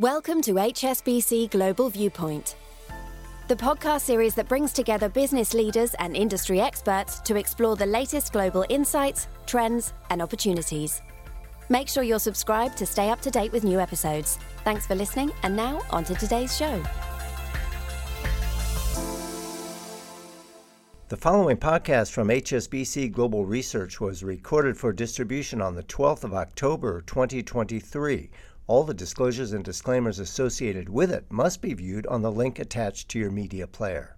Welcome to HSBC Global Viewpoint, the podcast series that brings together business leaders and industry experts to explore the latest global insights, trends, and opportunities. Make sure you're subscribed to stay up to date with new episodes. Thanks for listening, and now on to today's show. The following podcast from HSBC Global Research was recorded for distribution on the 12th of October 2023. All the disclosures and disclaimers associated with it must be viewed on the link attached to your media player.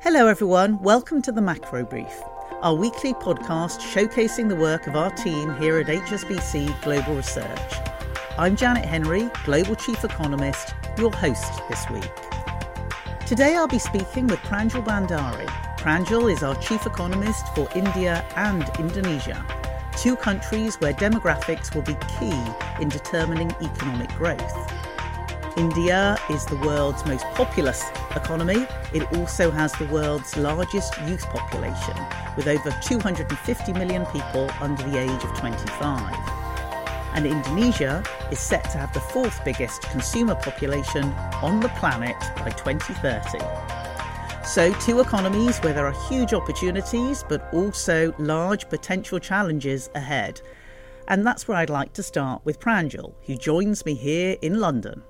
Hello, everyone. Welcome to the Macro Brief, our weekly podcast showcasing the work of our team here at HSBC Global Research. I'm Janet Henry, Global Chief Economist, your host this week. Today I'll be speaking with Pranjul Bhandari. Pranjul is our Chief Economist for India and Indonesia two countries where demographics will be key in determining economic growth. India is the world's most populous economy. It also has the world's largest youth population, with over 250 million people under the age of 25. And Indonesia is set to have the fourth biggest consumer population on the planet by 2030. So, two economies where there are huge opportunities but also large potential challenges ahead. And that's where I'd like to start with Pranjul, who joins me here in London.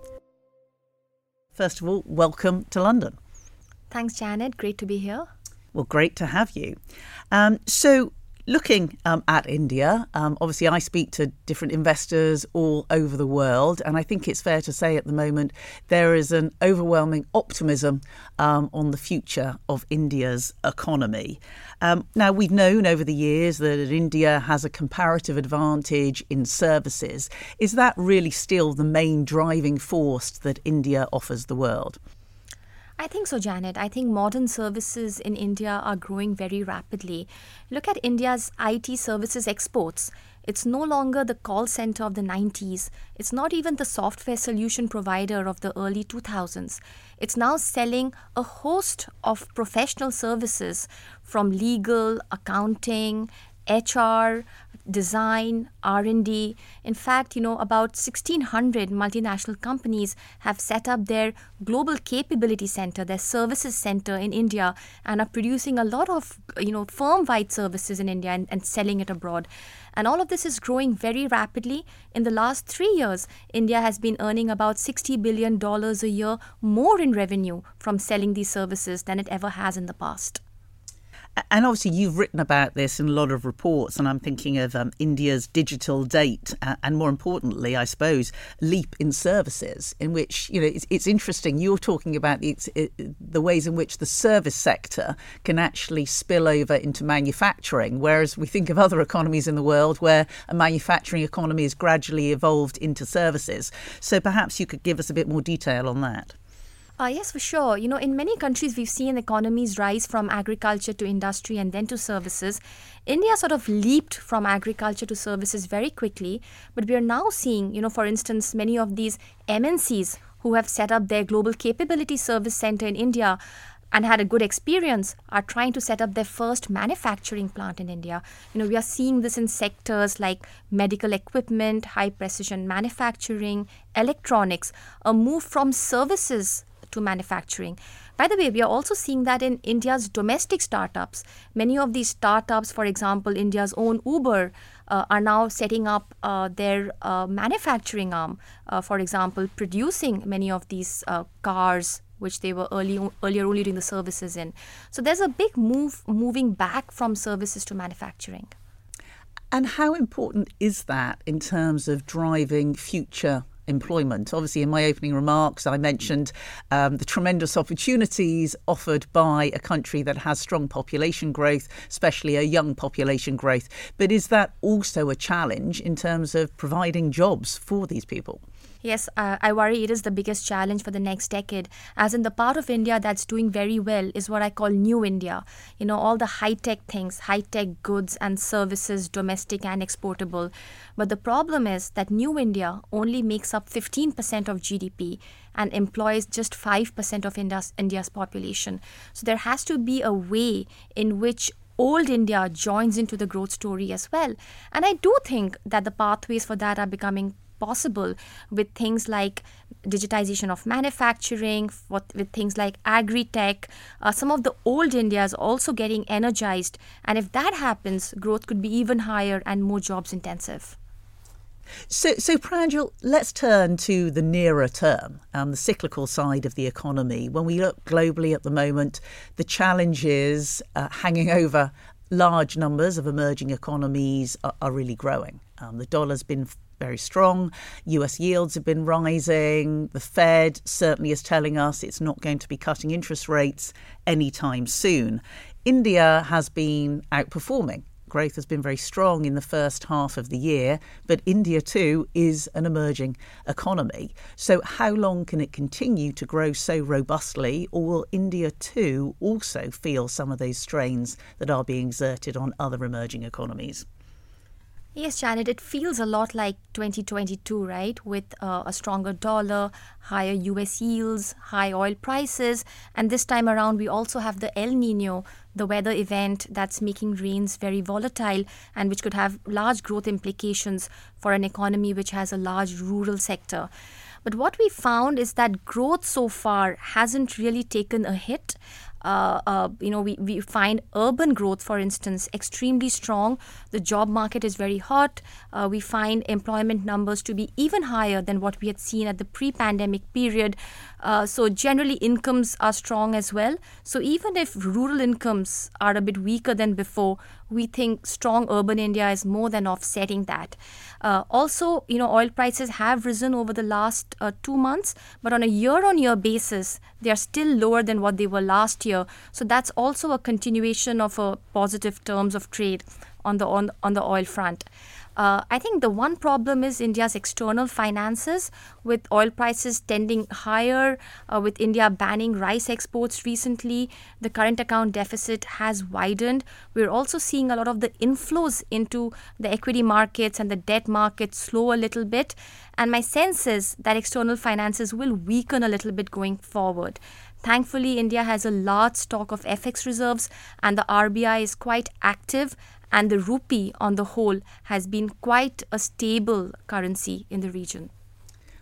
First of all, welcome to London. Thanks, Janet. Great to be here. Well, great to have you. Um, so, Looking um, at India, um, obviously, I speak to different investors all over the world, and I think it's fair to say at the moment there is an overwhelming optimism um, on the future of India's economy. Um, now, we've known over the years that India has a comparative advantage in services. Is that really still the main driving force that India offers the world? I think so, Janet. I think modern services in India are growing very rapidly. Look at India's IT services exports. It's no longer the call center of the 90s. It's not even the software solution provider of the early 2000s. It's now selling a host of professional services from legal, accounting, HR, design, R&D. In fact, you know, about 1600 multinational companies have set up their global capability center, their services center in India and are producing a lot of, you know, firm-wide services in India and, and selling it abroad. And all of this is growing very rapidly. In the last three years, India has been earning about $60 billion a year more in revenue from selling these services than it ever has in the past and obviously you've written about this in a lot of reports, and I'm thinking of um, India's digital date, uh, and more importantly, I suppose, leap in services, in which you know it's, it's interesting. You're talking about the, it, the ways in which the service sector can actually spill over into manufacturing, whereas we think of other economies in the world where a manufacturing economy has gradually evolved into services. So perhaps you could give us a bit more detail on that. Uh, yes, for sure. You know, in many countries, we've seen economies rise from agriculture to industry and then to services. India sort of leaped from agriculture to services very quickly, but we are now seeing, you know, for instance, many of these MNCs who have set up their global capability service center in India and had a good experience are trying to set up their first manufacturing plant in India. You know, we are seeing this in sectors like medical equipment, high precision manufacturing, electronics, a move from services to manufacturing. By the way, we are also seeing that in India's domestic startups. Many of these startups, for example, India's own Uber, uh, are now setting up uh, their uh, manufacturing arm. Uh, for example, producing many of these uh, cars, which they were early, earlier only doing the services in. So there's a big move moving back from services to manufacturing. And how important is that in terms of driving future employment. Obviously, in my opening remarks, I mentioned um, the tremendous opportunities offered by a country that has strong population growth, especially a young population growth. But is that also a challenge in terms of providing jobs for these people? Yes, uh, I worry it is the biggest challenge for the next decade. As in the part of India that's doing very well is what I call New India. You know, all the high tech things, high tech goods and services, domestic and exportable. But the problem is that New India only makes up 15% of GDP and employs just 5% of India's, India's population. So there has to be a way in which old India joins into the growth story as well. And I do think that the pathways for that are becoming possible with things like digitization of manufacturing, with things like agri-tech. Uh, some of the old India is also getting energized. And if that happens, growth could be even higher and more jobs intensive. So, so Pranjul, let's turn to the nearer term, and the cyclical side of the economy. When we look globally at the moment, the challenges uh, hanging over large numbers of emerging economies are, are really growing. Um, the dollar's been very strong. US yields have been rising. The Fed certainly is telling us it's not going to be cutting interest rates anytime soon. India has been outperforming. Growth has been very strong in the first half of the year, but India too is an emerging economy. So, how long can it continue to grow so robustly, or will India too also feel some of those strains that are being exerted on other emerging economies? Yes, Janet, it feels a lot like 2022, right? With uh, a stronger dollar, higher US yields, high oil prices, and this time around we also have the El Nino, the weather event that's making rains very volatile and which could have large growth implications for an economy which has a large rural sector. But what we found is that growth so far hasn't really taken a hit. Uh, uh, you know, we, we find urban growth, for instance, extremely strong. The job market is very hot. Uh, we find employment numbers to be even higher than what we had seen at the pre pandemic period. Uh, so, generally, incomes are strong as well. So, even if rural incomes are a bit weaker than before, we think strong urban India is more than offsetting that. Uh, also, you know, oil prices have risen over the last uh, two months, but on a year-on-year basis, they are still lower than what they were last year. So that's also a continuation of a positive terms of trade on the on, on the oil front. Uh, I think the one problem is India's external finances, with oil prices tending higher, uh, with India banning rice exports recently. The current account deficit has widened. We're also seeing a lot of the inflows into the equity markets and the debt markets slow a little bit. And my sense is that external finances will weaken a little bit going forward. Thankfully, India has a large stock of FX reserves, and the RBI is quite active and the rupee on the whole has been quite a stable currency in the region.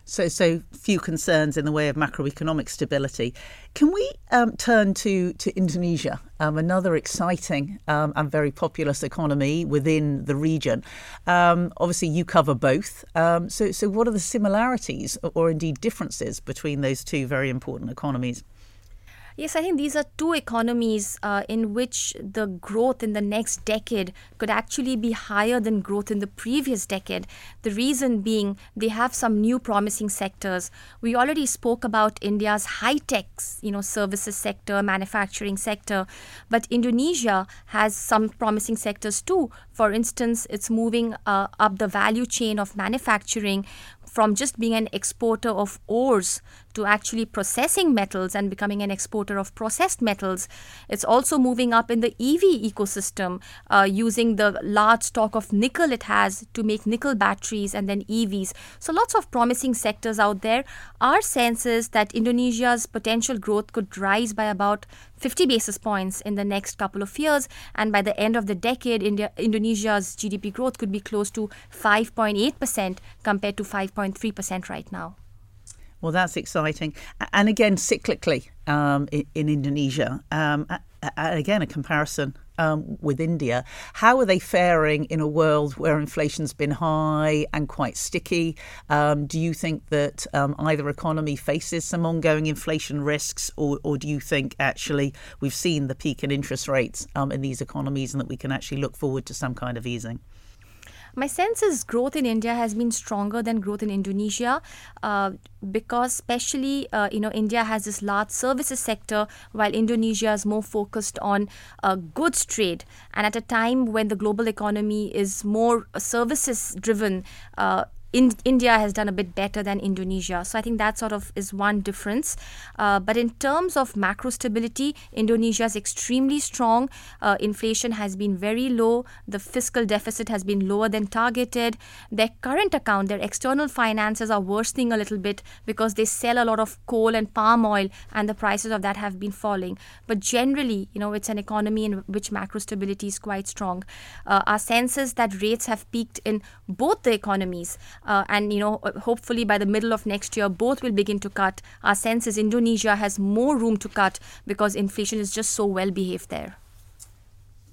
So, so few concerns in the way of macroeconomic stability. Can we um, turn to to Indonesia, um, another exciting um, and very populous economy within the region? Um, obviously, you cover both. Um, so, so what are the similarities or indeed differences between those two very important economies? Yes, I think these are two economies uh, in which the growth in the next decade could actually be higher than growth in the previous decade. The reason being they have some new promising sectors. We already spoke about India's high tech, you know, services sector, manufacturing sector, but Indonesia has some promising sectors too. For instance, it's moving uh, up the value chain of manufacturing from just being an exporter of ores to actually processing metals and becoming an exporter of processed metals. It's also moving up in the EV ecosystem uh, using the large stock of nickel it has to make nickel batteries and then EVs. So, lots of promising sectors out there. Our sense is that Indonesia's potential growth could rise by about 50 basis points in the next couple of years. And by the end of the decade, India, Indonesia's GDP growth could be close to 5.8% compared to 5.3% right now. Well, that's exciting. And again, cyclically um, in, in, Indonesia, um, again, a comparison um, with India. How are they faring in a world where inflation's been high and quite sticky? Um, do you think that um, either economy faces some ongoing inflation risks, or, or, do you think actually we've seen the peak in interest rates um, in these economies and that we can actually look forward to some kind of easing? My sense is growth in India has been stronger than growth in Indonesia uh, because, especially, uh, you know, India has this large services sector while Indonesia is more focused on uh, goods trade. And at a time when the global economy is more services driven, uh, in, India has done a bit better than Indonesia. So I think that sort of is one difference. Uh, but in terms of macro stability, Indonesia is extremely strong. Uh, inflation has been very low. The fiscal deficit has been lower than targeted. Their current account, their external finances are worsening a little bit because they sell a lot of coal and palm oil, and the prices of that have been falling. But generally, you know, it's an economy in which macro stability is quite strong. Uh, our sense is that rates have peaked in both the economies, uh, and you know, hopefully by the middle of next year, both will begin to cut. Our sense is Indonesia has more room to cut because inflation is just so well behaved there.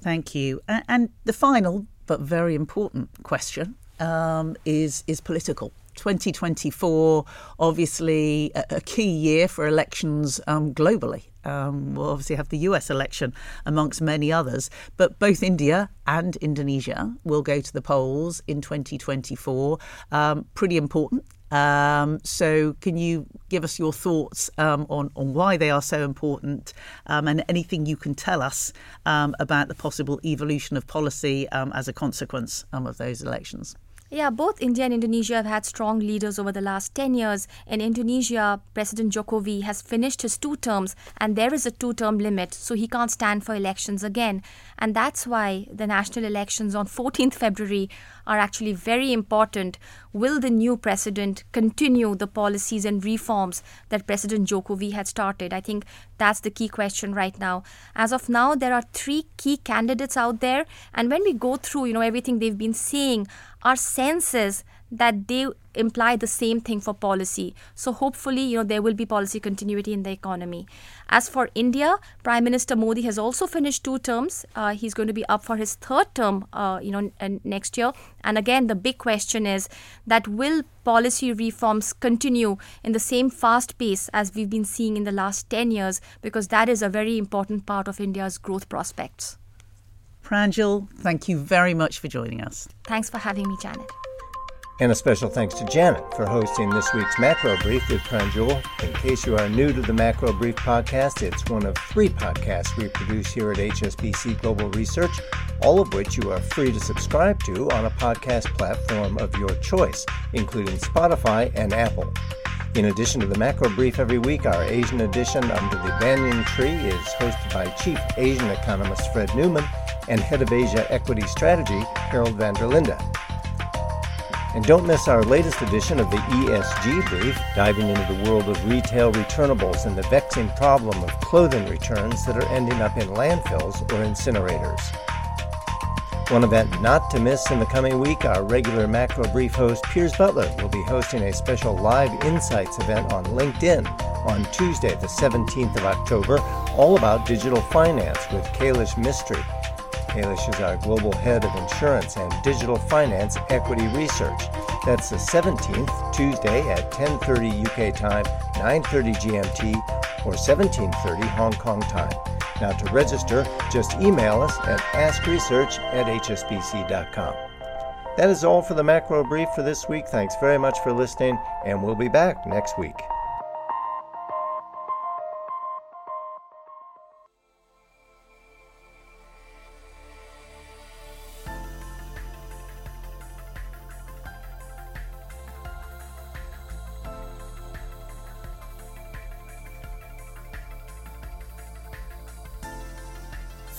Thank you. And the final but very important question um, is is political. 2024, obviously a, a key year for elections um, globally. Um, we'll obviously have the US election amongst many others, but both India and Indonesia will go to the polls in 2024. Um, pretty important. Um, so, can you give us your thoughts um, on, on why they are so important um, and anything you can tell us um, about the possible evolution of policy um, as a consequence of those elections? Yeah, both India and Indonesia have had strong leaders over the last 10 years. In Indonesia, President Jokowi has finished his two terms, and there is a two term limit, so he can't stand for elections again. And that's why the national elections on 14th February are actually very important. Will the new president continue the policies and reforms that President Jokowi had started? I think that's the key question right now. As of now, there are three key candidates out there, and when we go through, you know, everything they've been saying, our sense is that they imply the same thing for policy. So hopefully, you know, there will be policy continuity in the economy. As for India, Prime Minister Modi has also finished two terms. Uh, he's going to be up for his third term, uh, you know, n- next year. And again, the big question is that will policy reforms continue in the same fast pace as we've been seeing in the last 10 years? Because that is a very important part of India's growth prospects. Pranjul, thank you very much for joining us. Thanks for having me, Janet. And a special thanks to Janet for hosting this week's Macro Brief with Pranjul. In case you are new to the Macro Brief podcast, it's one of three podcasts we produce here at HSBC Global Research, all of which you are free to subscribe to on a podcast platform of your choice, including Spotify and Apple. In addition to the Macro Brief every week, our Asian edition Under the Banyan Tree is hosted by Chief Asian Economist Fred Neumann and Head of Asia Equity Strategy, Herald van der Linde. And don't miss our latest edition of the ESG Brief, diving into the world of retail returnables and the vexing problem of clothing returns that are ending up in landfills or incinerators. One event not to miss in the coming week, our regular Macro Brief host Piers Butler will be hosting a special Live Insights event on LinkedIn on Tuesday, the 17th of October, all about digital finance with Kailash Mistry. Kailash is our global head of insurance and digital finance equity research. That's the 17th, Tuesday at 10:30 UK time, 9:30 GMT, or 17:30 Hong Kong time. Now to register, just email us at askresearch at hsbc.com. That is all for the macro brief for this week. Thanks very much for listening, and we'll be back next week.